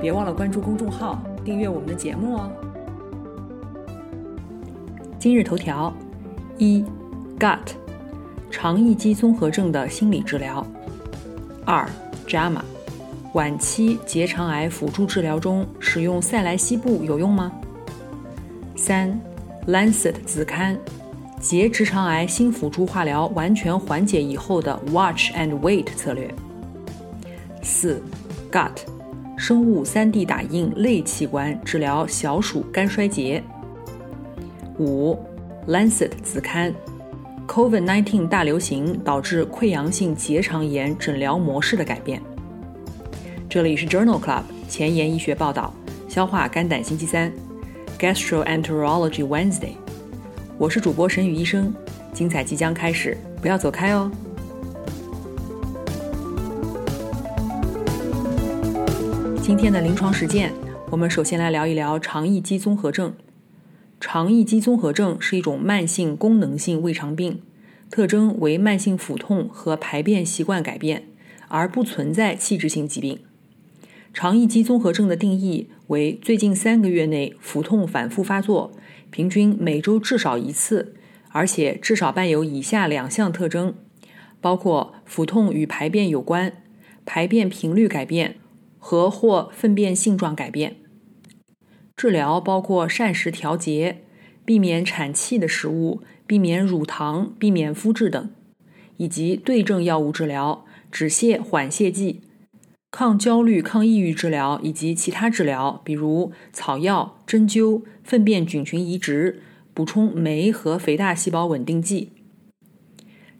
别忘了关注公众号，订阅我们的节目哦。今日头条：一，gut，肠易激综合症的心理治疗；二，JAMA，晚期结肠癌辅助治疗中使用塞来昔布有用吗？三，Lancet 子刊，结直肠癌新辅助化疗完全缓解以后的 Watch and Wait 策略。四，gut。生物 3D 打印类器官治疗小鼠肝衰竭。五，Lancet 子刊，COVID-19 大流行导致溃疡性结肠炎诊疗模式的改变。这里是 Journal Club 前沿医学报道，消化肝胆星期三，Gastroenterology Wednesday。我是主播沈宇医生，精彩即将开始，不要走开哦。今天的临床实践，我们首先来聊一聊肠易激综合症。肠易激综合症是一种慢性功能性胃肠病，特征为慢性腹痛和排便习惯改变，而不存在器质性疾病。肠易激综合症的定义为最近三个月内腹痛反复发作，平均每周至少一次，而且至少伴有以下两项特征，包括腹痛与排便有关，排便频率改变。和或粪便性状改变，治疗包括膳食调节、避免产气的食物、避免乳糖、避免麸质等，以及对症药物治疗、止泻缓泻剂、抗焦虑、抗抑郁治疗以及其他治疗，比如草药、针灸、粪便菌群移植、补充酶和肥大细胞稳定剂。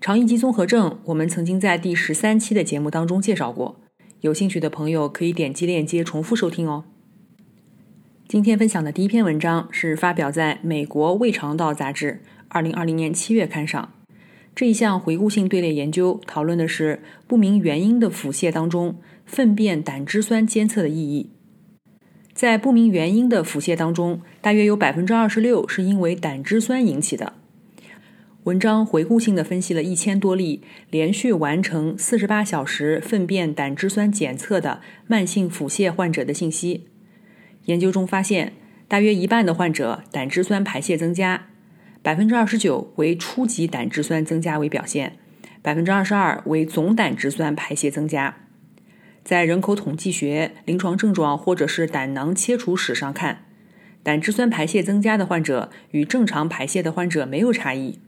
肠易激综合症，我们曾经在第十三期的节目当中介绍过。有兴趣的朋友可以点击链接重复收听哦。今天分享的第一篇文章是发表在美国胃肠道杂志二零二零年七月刊上。这一项回顾性队列研究讨论的是不明原因的腹泻当中粪便胆汁酸监测的意义。在不明原因的腹泻当中，大约有百分之二十六是因为胆汁酸引起的。文章回顾性的分析了一千多例连续完成四十八小时粪便胆汁酸检测的慢性腹泻患者的信息。研究中发现，大约一半的患者胆汁酸排泄增加，百分之二十九为初级胆汁酸增加为表现，百分之二十二为总胆汁酸排泄增加。在人口统计学、临床症状或者是胆囊切除史上看，胆汁酸排泄增加的患者与正常排泄的患者没有差异。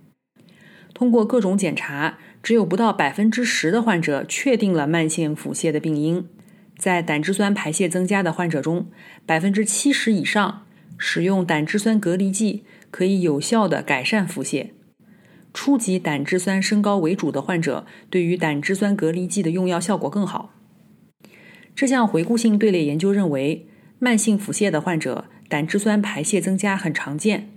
通过各种检查，只有不到百分之十的患者确定了慢性腹泻的病因。在胆汁酸排泄增加的患者中，百分之七十以上使用胆汁酸隔离剂可以有效的改善腹泻。初级胆汁酸升高为主的患者，对于胆汁酸隔离剂的用药效果更好。这项回顾性队列研究认为，慢性腹泻的患者胆汁酸排泄增加很常见。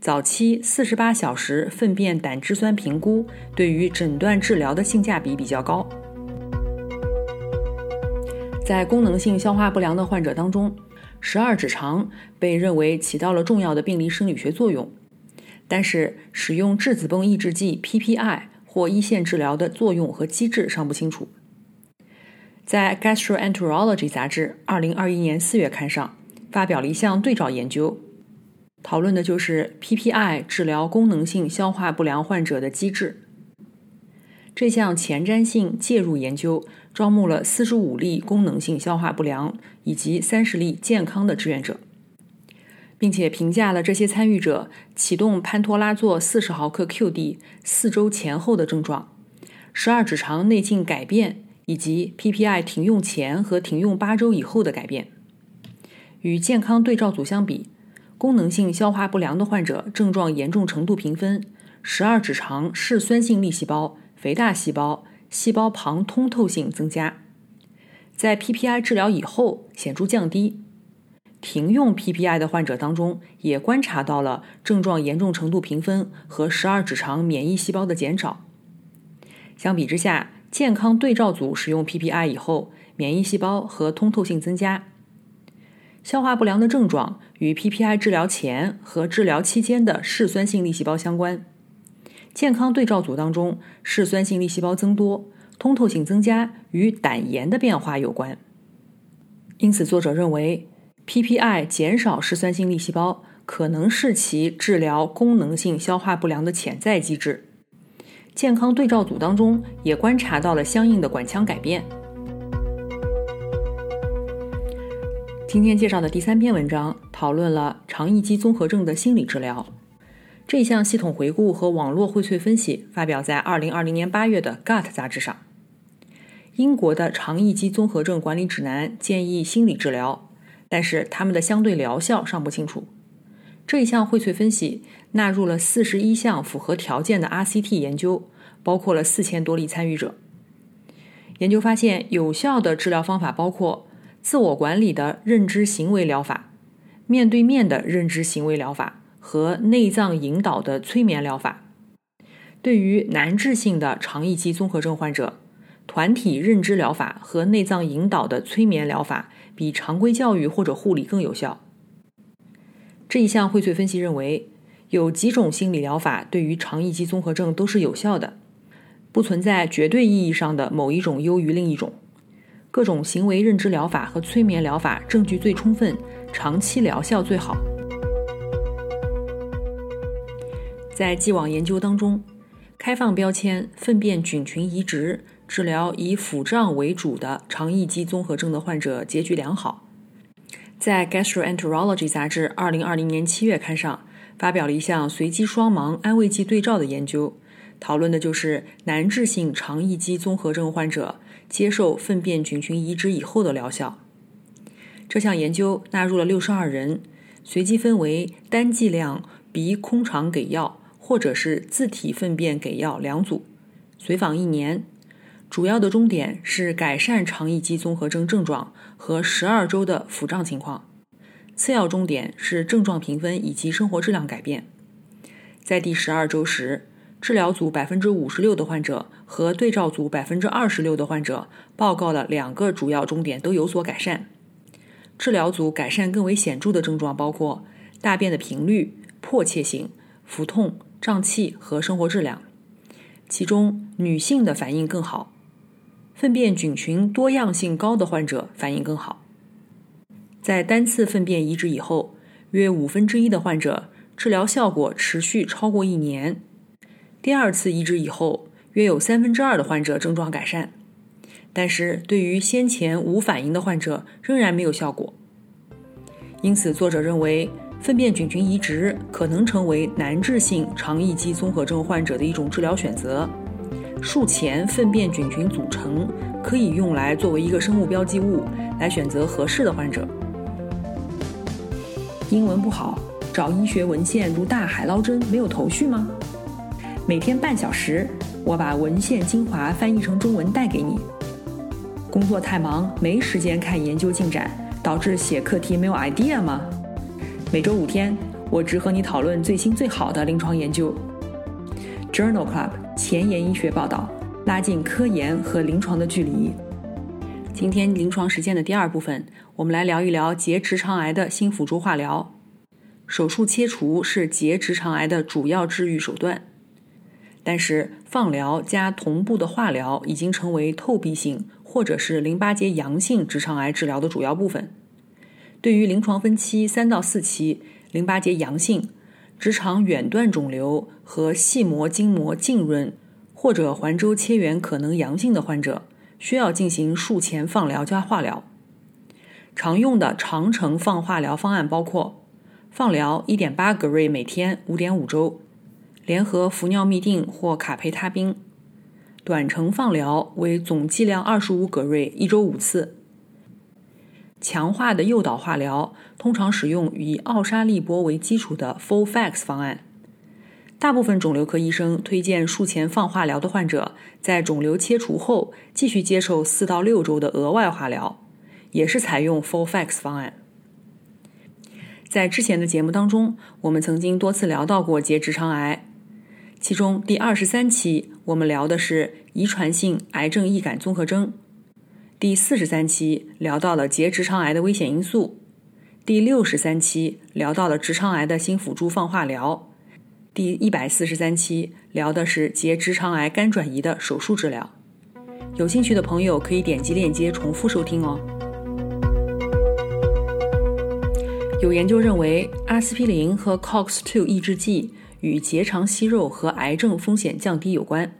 早期四十八小时粪便胆汁酸评估对于诊断治疗的性价比比较高。在功能性消化不良的患者当中，十二指肠被认为起到了重要的病理生理学作用，但是使用质子泵抑制剂 PPI 或一线治疗的作用和机制尚不清楚。在 Gastroenterology 杂志二零二一年四月刊上发表了一项对照研究。讨论的就是 PPI 治疗功能性消化不良患者的机制。这项前瞻性介入研究招募了四十五例功能性消化不良以及三十例健康的志愿者，并且评价了这些参与者启动潘托拉唑四十毫克 QD 四周前后的症状、十二指肠内径改变以及 PPI 停用前和停用八周以后的改变。与健康对照组相比。功能性消化不良的患者症状严重程度评分：十二指肠嗜酸性粒细胞、肥大细胞、细胞旁通透性增加，在 PPI 治疗以后显著降低。停用 PPI 的患者当中，也观察到了症状严重程度评分和十二指肠免疫细胞的减少。相比之下，健康对照组使用 PPI 以后，免疫细胞和通透性增加。消化不良的症状与 PPI 治疗前和治疗期间的嗜酸性粒细胞相关。健康对照组当中，嗜酸性粒细胞增多、通透性增加与胆盐的变化有关。因此，作者认为 PPI 减少嗜酸性粒细胞可能是其治疗功能性消化不良的潜在机制。健康对照组当中也观察到了相应的管腔改变。今天介绍的第三篇文章讨论了肠易激综合症的心理治疗。这项系统回顾和网络荟萃分析发表在2020年8月的《Gut》杂志上。英国的肠易激综合症管理指南建议心理治疗，但是他们的相对疗效尚不清楚。这一项荟萃分析纳入了41项符合条件的 RCT 研究，包括了4000多例参与者。研究发现，有效的治疗方法包括。自我管理的认知行为疗法、面对面的认知行为疗法和内脏引导的催眠疗法，对于难治性的肠易激综合症患者，团体认知疗法和内脏引导的催眠疗法比常规教育或者护理更有效。这一项荟萃分析认为，有几种心理疗法对于肠易激综合症都是有效的，不存在绝对意义上的某一种优于另一种。各种行为认知疗法和催眠疗法证据最充分，长期疗效最好。在既往研究当中，开放标签粪便菌群移植治疗以腹胀为主的肠易激综合症的患者结局良好。在《Gastroenterology》杂志2020年7月刊上发表了一项随机双盲安慰剂对照的研究，讨论的就是难治性肠易激综合症患者。接受粪便菌群移植以后的疗效。这项研究纳入了六十二人，随机分为单剂量鼻空肠给药或者是自体粪便给药两组，随访一年。主要的终点是改善肠易激综合征症状和十二周的腹胀情况，次要终点是症状评分以及生活质量改变。在第十二周时。治疗组百分之五十六的患者和对照组百分之二十六的患者报告了两个主要终点都有所改善。治疗组改善更为显著的症状包括大便的频率、迫切性、腹痛、胀气和生活质量。其中女性的反应更好，粪便菌群多样性高的患者反应更好。在单次粪便移植以后，约五分之一的患者治疗效果持续超过一年。第二次移植以后，约有三分之二的患者症状改善，但是对于先前无反应的患者仍然没有效果。因此，作者认为粪便菌群移植可能成为难治性肠易激综合症患者的一种治疗选择。术前粪便菌群组成可以用来作为一个生物标记物，来选择合适的患者。英文不好，找医学文献如大海捞针，没有头绪吗？每天半小时，我把文献精华翻译成中文带给你。工作太忙，没时间看研究进展，导致写课题没有 idea 吗？每周五天，我只和你讨论最新最好的临床研究。Journal Club 前沿医学报道，拉近科研和临床的距离。今天临床实践的第二部分，我们来聊一聊结直肠癌的新辅助化疗。手术切除是结直肠癌的主要治愈手段。但是，放疗加同步的化疗已经成为透壁性或者是淋巴结阳性直肠癌治疗的主要部分。对于临床分期三到四期、淋巴结阳性、直肠远端肿瘤和细膜筋膜浸润或者环周切缘可能阳性的患者，需要进行术前放疗加化疗。常用的长程放化疗方案包括：放疗一点八格瑞每天五点五周。联合氟尿嘧啶或卡佩他滨，短程放疗为总剂量二十五格瑞，一周五次。强化的诱导化疗通常使用以奥沙利波为基础的 f o l f a x 方案。大部分肿瘤科医生推荐术前放化疗的患者在肿瘤切除后继续接受四到六周的额外化疗，也是采用 f o l f a x 方案。在之前的节目当中，我们曾经多次聊到过结直肠癌，其中第二十三期我们聊的是遗传性癌症易感综合征，第四十三期聊到了结直肠癌的危险因素，第六十三期聊到了直肠癌的新辅助放化疗，第一百四十三期聊的是结直肠癌肝转移的手术治疗。有兴趣的朋友可以点击链接重复收听哦。有研究认为，阿司匹林和 COX-2 抑制剂与结肠息肉和癌症风险降低有关。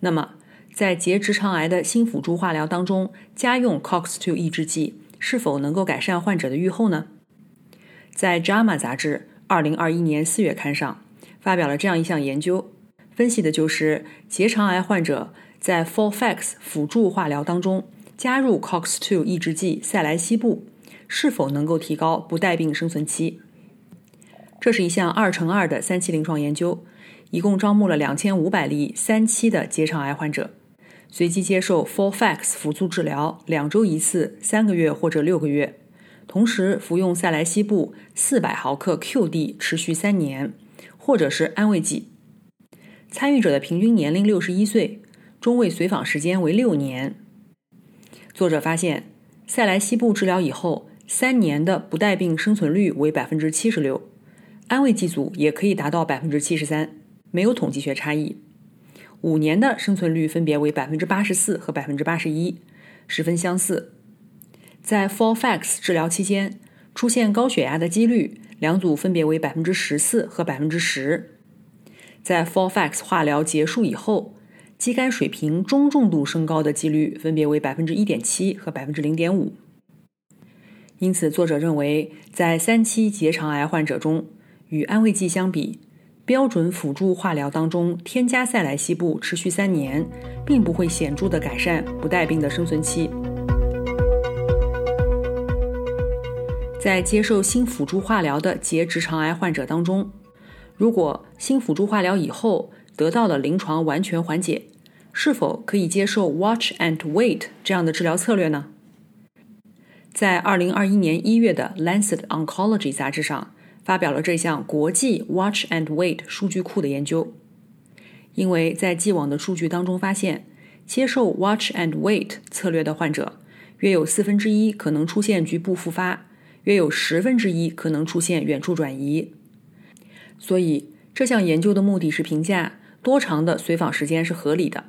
那么，在结直肠癌的新辅助化疗当中，加用 COX-2 抑制剂是否能够改善患者的预后呢？在《JAMA》杂志2021年4月刊上发表了这样一项研究，分析的就是结肠癌患者在 FOLFIX 辅助化疗当中加入 COX-2 抑制剂塞来昔布。是否能够提高不带病生存期？这是一项二乘二的三期临床研究，一共招募了两千五百例三期的结肠癌患者，随机接受 FourFax 辅助治疗两周一次，三个月或者六个月，同时服用塞来昔布四百毫克 QD 持续三年，或者是安慰剂。参与者的平均年龄六十一岁，中位随访时间为六年。作者发现，塞来西布治疗以后。三年的不带病生存率为百分之七十六，安慰剂组也可以达到百分之七十三，没有统计学差异。五年的生存率分别为百分之八十四和百分之八十一，十分相似。在 FOLFIX 治疗期间，出现高血压的几率，两组分别为百分之十四和百分之十。在 FOLFIX 化疗结束以后，肌酐水平中重度升高的几率分别为百分之一点七和百分之零点五。因此，作者认为，在三期结肠癌患者中，与安慰剂相比，标准辅助化疗当中添加塞莱西布持续三年，并不会显著的改善不带病的生存期。在接受新辅助化疗的结直肠癌患者当中，如果新辅助化疗以后得到了临床完全缓解，是否可以接受 Watch and Wait 这样的治疗策略呢？在二零二一年一月的《Lancet Oncology》杂志上发表了这项国际 Watch and Wait 数据库的研究。因为在既往的数据当中发现，接受 Watch and Wait 策略的患者，约有四分之一可能出现局部复发，约有十分之一可能出现远处转移。所以这项研究的目的是评价多长的随访时间是合理的。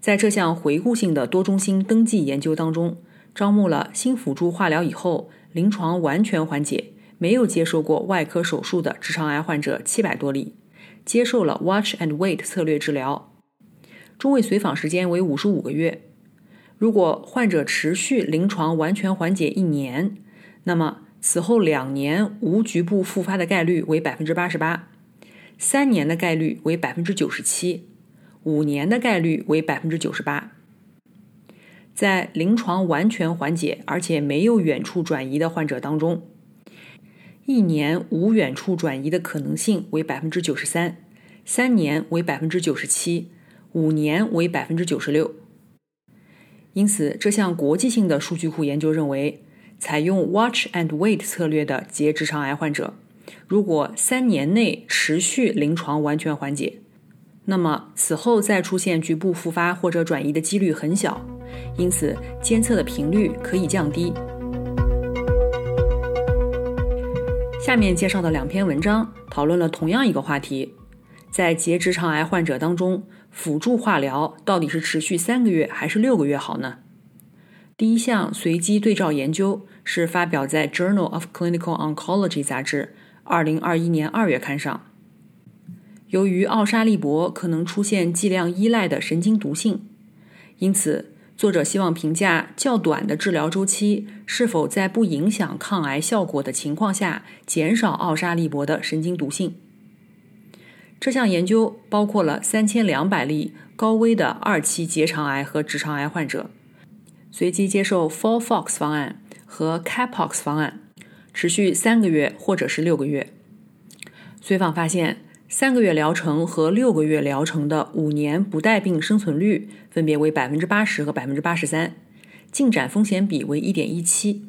在这项回顾性的多中心登记研究当中。招募了新辅助化疗以后临床完全缓解、没有接受过外科手术的直肠癌患者七百多例，接受了 Watch and Wait 策略治疗，中位随访时间为五十五个月。如果患者持续临床完全缓解一年，那么此后两年无局部复发的概率为百分之八十八，三年的概率为百分之九十七，五年的概率为百分之九十八。在临床完全缓解而且没有远处转移的患者当中，一年无远处转移的可能性为百分之九十三，三年为百分之九十七，五年为百分之九十六。因此，这项国际性的数据库研究认为，采用 Watch and Wait 策略的结直肠癌患者，如果三年内持续临床完全缓解，那么此后再出现局部复发或者转移的几率很小。因此，监测的频率可以降低。下面介绍的两篇文章讨论了同样一个话题：在结直肠癌患者当中，辅助化疗到底是持续三个月还是六个月好呢？第一项随机对照研究是发表在《Journal of Clinical Oncology》杂志二零二一年二月刊上。由于奥沙利铂可能出现剂量依赖的神经毒性，因此。作者希望评价较短的治疗周期是否在不影响抗癌效果的情况下减少奥沙利铂的神经毒性。这项研究包括了三千两百例高危的二期结肠癌和直肠癌患者，随机接受 Four-Fox 方案和 CAPOX 方案，持续三个月或者是六个月。随访发现。三个月疗程和六个月疗程的五年不带病生存率分别为百分之八十和百分之八十三，进展风险比为一点一七。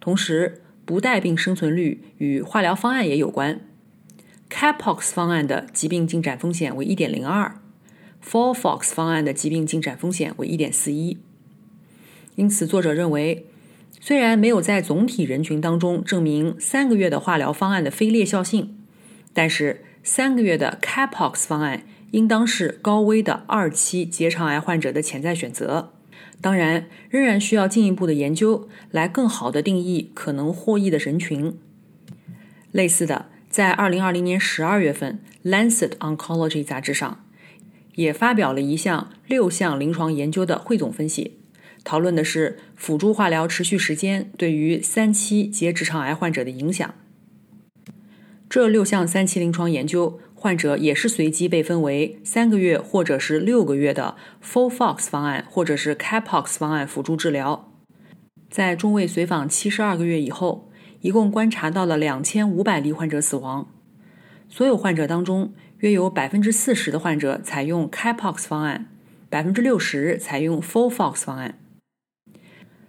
同时，不带病生存率与化疗方案也有关。Capox 方案的疾病进展风险为 1.02，FOLFOX 方案的疾病进展风险为1.41。因此，作者认为，虽然没有在总体人群当中证明三个月的化疗方案的非劣效性，但是三个月的 Capox 方案应当是高危的二期结肠癌患者的潜在选择。当然，仍然需要进一步的研究来更好的定义可能获益的人群。类似的，在2020年12月份，《Lancet Oncology》杂志上也发表了一项六项临床研究的汇总分析。讨论的是辅助化疗持续时间对于三期结直肠癌患者的影响。这六项三期临床研究，患者也是随机被分为三个月或者是六个月的 FOLFOX 方案或者是 CAPOX 方案辅助治疗。在中位随访七十二个月以后，一共观察到了两千五百例患者死亡。所有患者当中，约有百分之四十的患者采用 CAPOX 方案，百分之六十采用 FOLFOX 方案。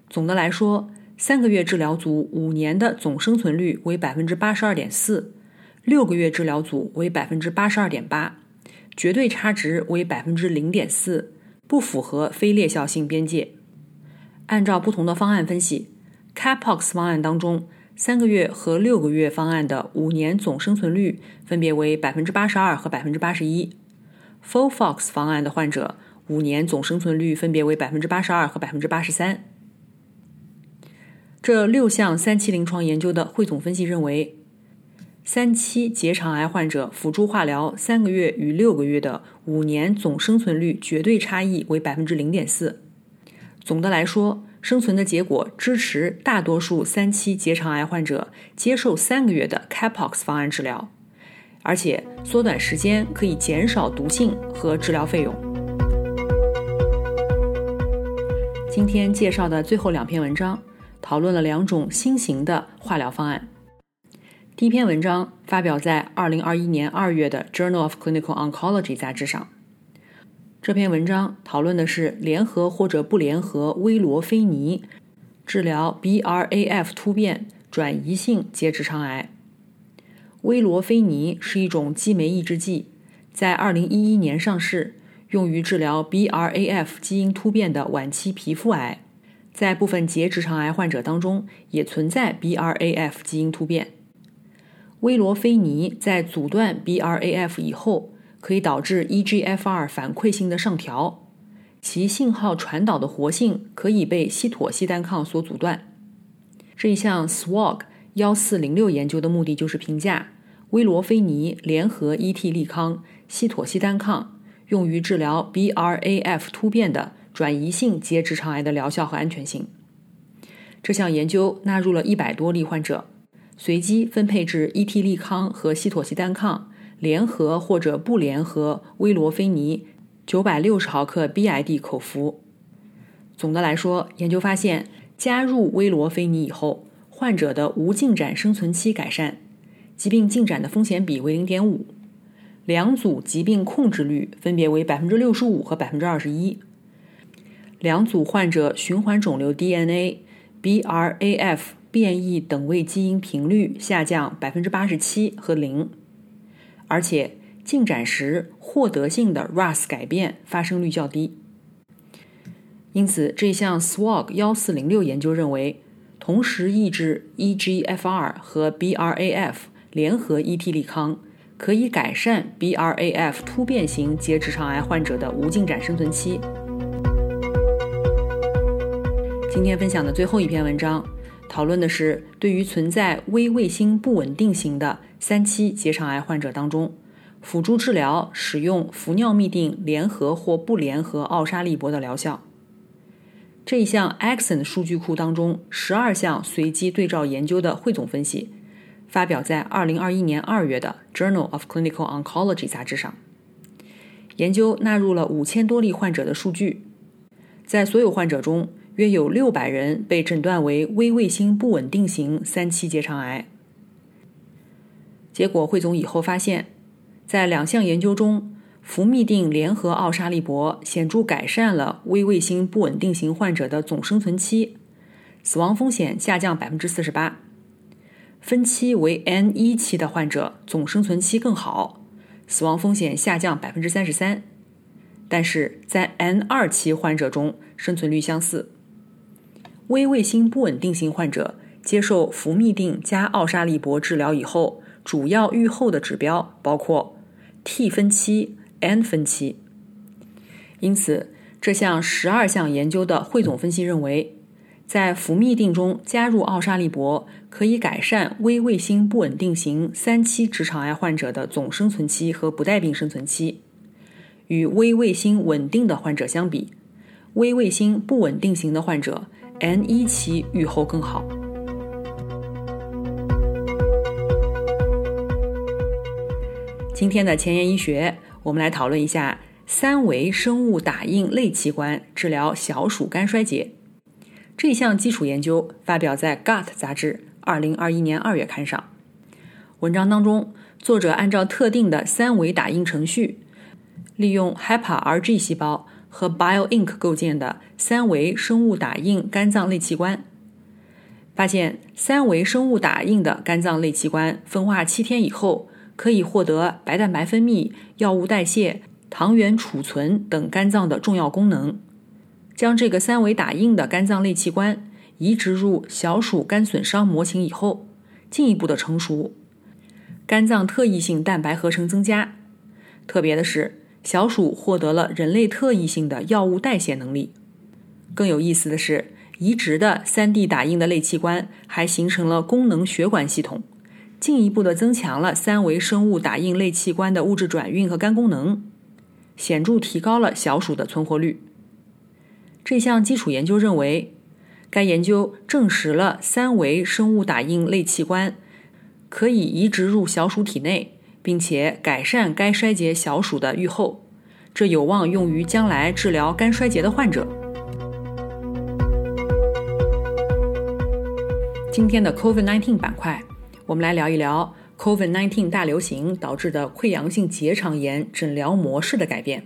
总的来说，三个月治疗组五年的总生存率为百分之八十二点四，六个月治疗组为百分之八十二点八，绝对差值为百分之零点四，不符合非劣效性边界。按照不同的方案分析，Capox 方案当中，三个月和六个月方案的五年总生存率分别为百分之八十二和百分之八十一；FOLFOX 方案的患者五年总生存率分别为百分之八十二和百分之八十三。这六项三期临床研究的汇总分析认为，三期结肠癌患者辅助化疗三个月与六个月的五年总生存率绝对差异为百分之零点四。总的来说，生存的结果支持大多数三期结肠癌患者接受三个月的 Capox 方案治疗，而且缩短时间可以减少毒性和治疗费用。今天介绍的最后两篇文章。讨论了两种新型的化疗方案。第一篇文章发表在2021年2月的《Journal of Clinical Oncology》杂志上。这篇文章讨论的是联合或者不联合威罗菲尼治疗 BRAF 突变转移性结直肠癌。威罗菲尼是一种激酶抑制剂，在2011年上市，用于治疗 BRAF 基因突变的晚期皮肤癌。在部分结直肠癌患者当中，也存在 BRAF 基因突变。威罗菲尼在阻断 BRAF 以后，可以导致 EGFR 反馈性的上调，其信号传导的活性可以被西妥昔单抗所阻断。这一项 SWOG 幺四零六研究的目的就是评价威罗菲尼联合 ET 利康、西妥昔单抗用于治疗 BRAF 突变的。转移性结直肠癌的疗效和安全性。这项研究纳入了一百多例患者，随机分配至伊替利康和西妥昔单抗联合或者不联合威罗菲尼九百六十毫克 BID 口服。总的来说，研究发现，加入威罗菲尼以后，患者的无进展生存期改善，疾病进展的风险比为零点五，两组疾病控制率分别为百分之六十五和百分之二十一。两组患者循环肿瘤 DNA、BRAF 变异等位基因频率下降百分之八十七和零，而且进展时获得性的 RAS 改变发生率较低。因此，这项 SWOG 幺四零六研究认为，同时抑制 EGFR 和 BRAF 联合 ET 利康，可以改善 BRAF 突变型结直肠癌患者的无进展生存期。今天分享的最后一篇文章，讨论的是对于存在微卫星不稳定型的三期结肠癌患者当中，辅助治疗使用氟尿嘧啶联合或不联合奥沙利铂的疗效。这一项 Axon 数据库当中十二项随机对照研究的汇总分析，发表在二零二一年二月的《Journal of Clinical Oncology》杂志上。研究纳入了五千多例患者的数据，在所有患者中。约有六百人被诊断为微卫星不稳定型三期结肠癌。结果汇总以后发现，在两项研究中，氟嘧啶联合奥沙利铂显著改善了微卫星不稳定型患者的总生存期，死亡风险下降百分之四十八。分期为 N 一期的患者总生存期更好，死亡风险下降百分之三十三。但是在 N 二期患者中，生存率相似。微卫星不稳定型患者接受福嘧啶加奥沙利铂治疗以后，主要预后的指标包括 T 分期、N 分期。因此，这项十二项研究的汇总分析认为。在福嘧啶中加入奥沙利铂，可以改善微卫星不稳定型三期直肠癌患者的总生存期和不带病生存期。与微卫星稳定的患者相比，微卫星不稳定型的患者 N 一期预后更好。今天的前沿医学，我们来讨论一下三维生物打印类器官治疗小鼠肝衰竭。这项基础研究发表在《Gut》杂志二零二一年二月刊上。文章当中，作者按照特定的三维打印程序，利用 HePa-RG 细胞和 BioInk 构建的三维生物打印肝脏类器官，发现三维生物打印的肝脏类器官分化七天以后，可以获得白蛋白分泌、药物代谢、糖原储存等肝脏的重要功能。将这个三维打印的肝脏类器官移植入小鼠肝损伤模型以后，进一步的成熟，肝脏特异性蛋白合成增加。特别的是，小鼠获得了人类特异性的药物代谢能力。更有意思的是，移植的三 D 打印的类器官还形成了功能血管系统，进一步的增强了三维生物打印类器官的物质转运和肝功能，显著提高了小鼠的存活率。这项基础研究认为，该研究证实了三维生物打印类器官可以移植入小鼠体内，并且改善该衰竭小鼠的预后，这有望用于将来治疗肝衰竭的患者。今天的 COVID-19 板块，我们来聊一聊 COVID-19 大流行导致的溃疡性结肠炎诊疗模式的改变。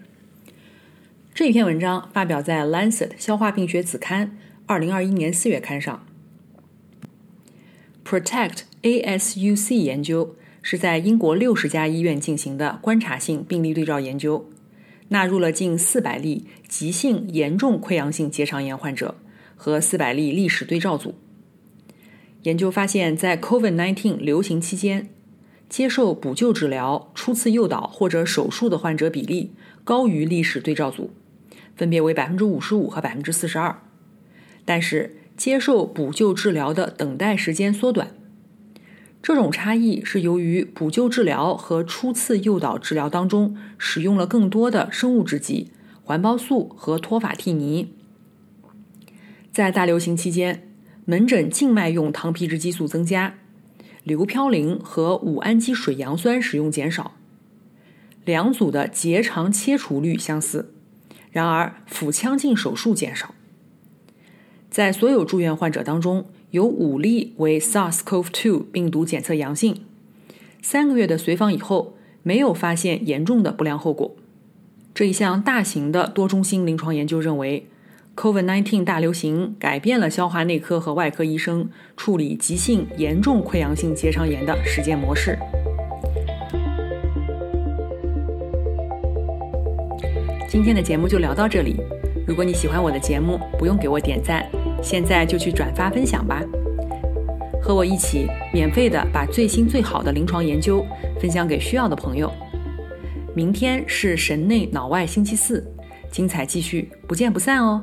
这篇文章发表在《Lancet 消化病学子刊》二零二一年四月刊上。Protect ASUC 研究是在英国六十家医院进行的观察性病例对照研究，纳入了近四百例急性严重溃疡性结肠炎患者和四百例历史对照组。研究发现，在 COVID-19 流行期间，接受补救治疗、初次诱导或者手术的患者比例高于历史对照组。分别为百分之五十五和百分之四十二，但是接受补救治疗的等待时间缩短。这种差异是由于补救治疗和初次诱导治疗当中使用了更多的生物制剂、环孢素和托法替尼。在大流行期间，门诊静脉用糖皮质激素增加，硫嘌呤和五氨基水杨酸使用减少，两组的结肠切除率相似。然而，腹腔镜手术减少。在所有住院患者当中，有五例为 SARS-CoV-2 病毒检测阳性。三个月的随访以后，没有发现严重的不良后果。这一项大型的多中心临床研究认为，COVID-19 大流行改变了消化内科和外科医生处理急性严重溃疡性结肠炎的实践模式。今天的节目就聊到这里。如果你喜欢我的节目，不用给我点赞，现在就去转发分享吧。和我一起免费的把最新最好的临床研究分享给需要的朋友。明天是神内脑外星期四，精彩继续，不见不散哦。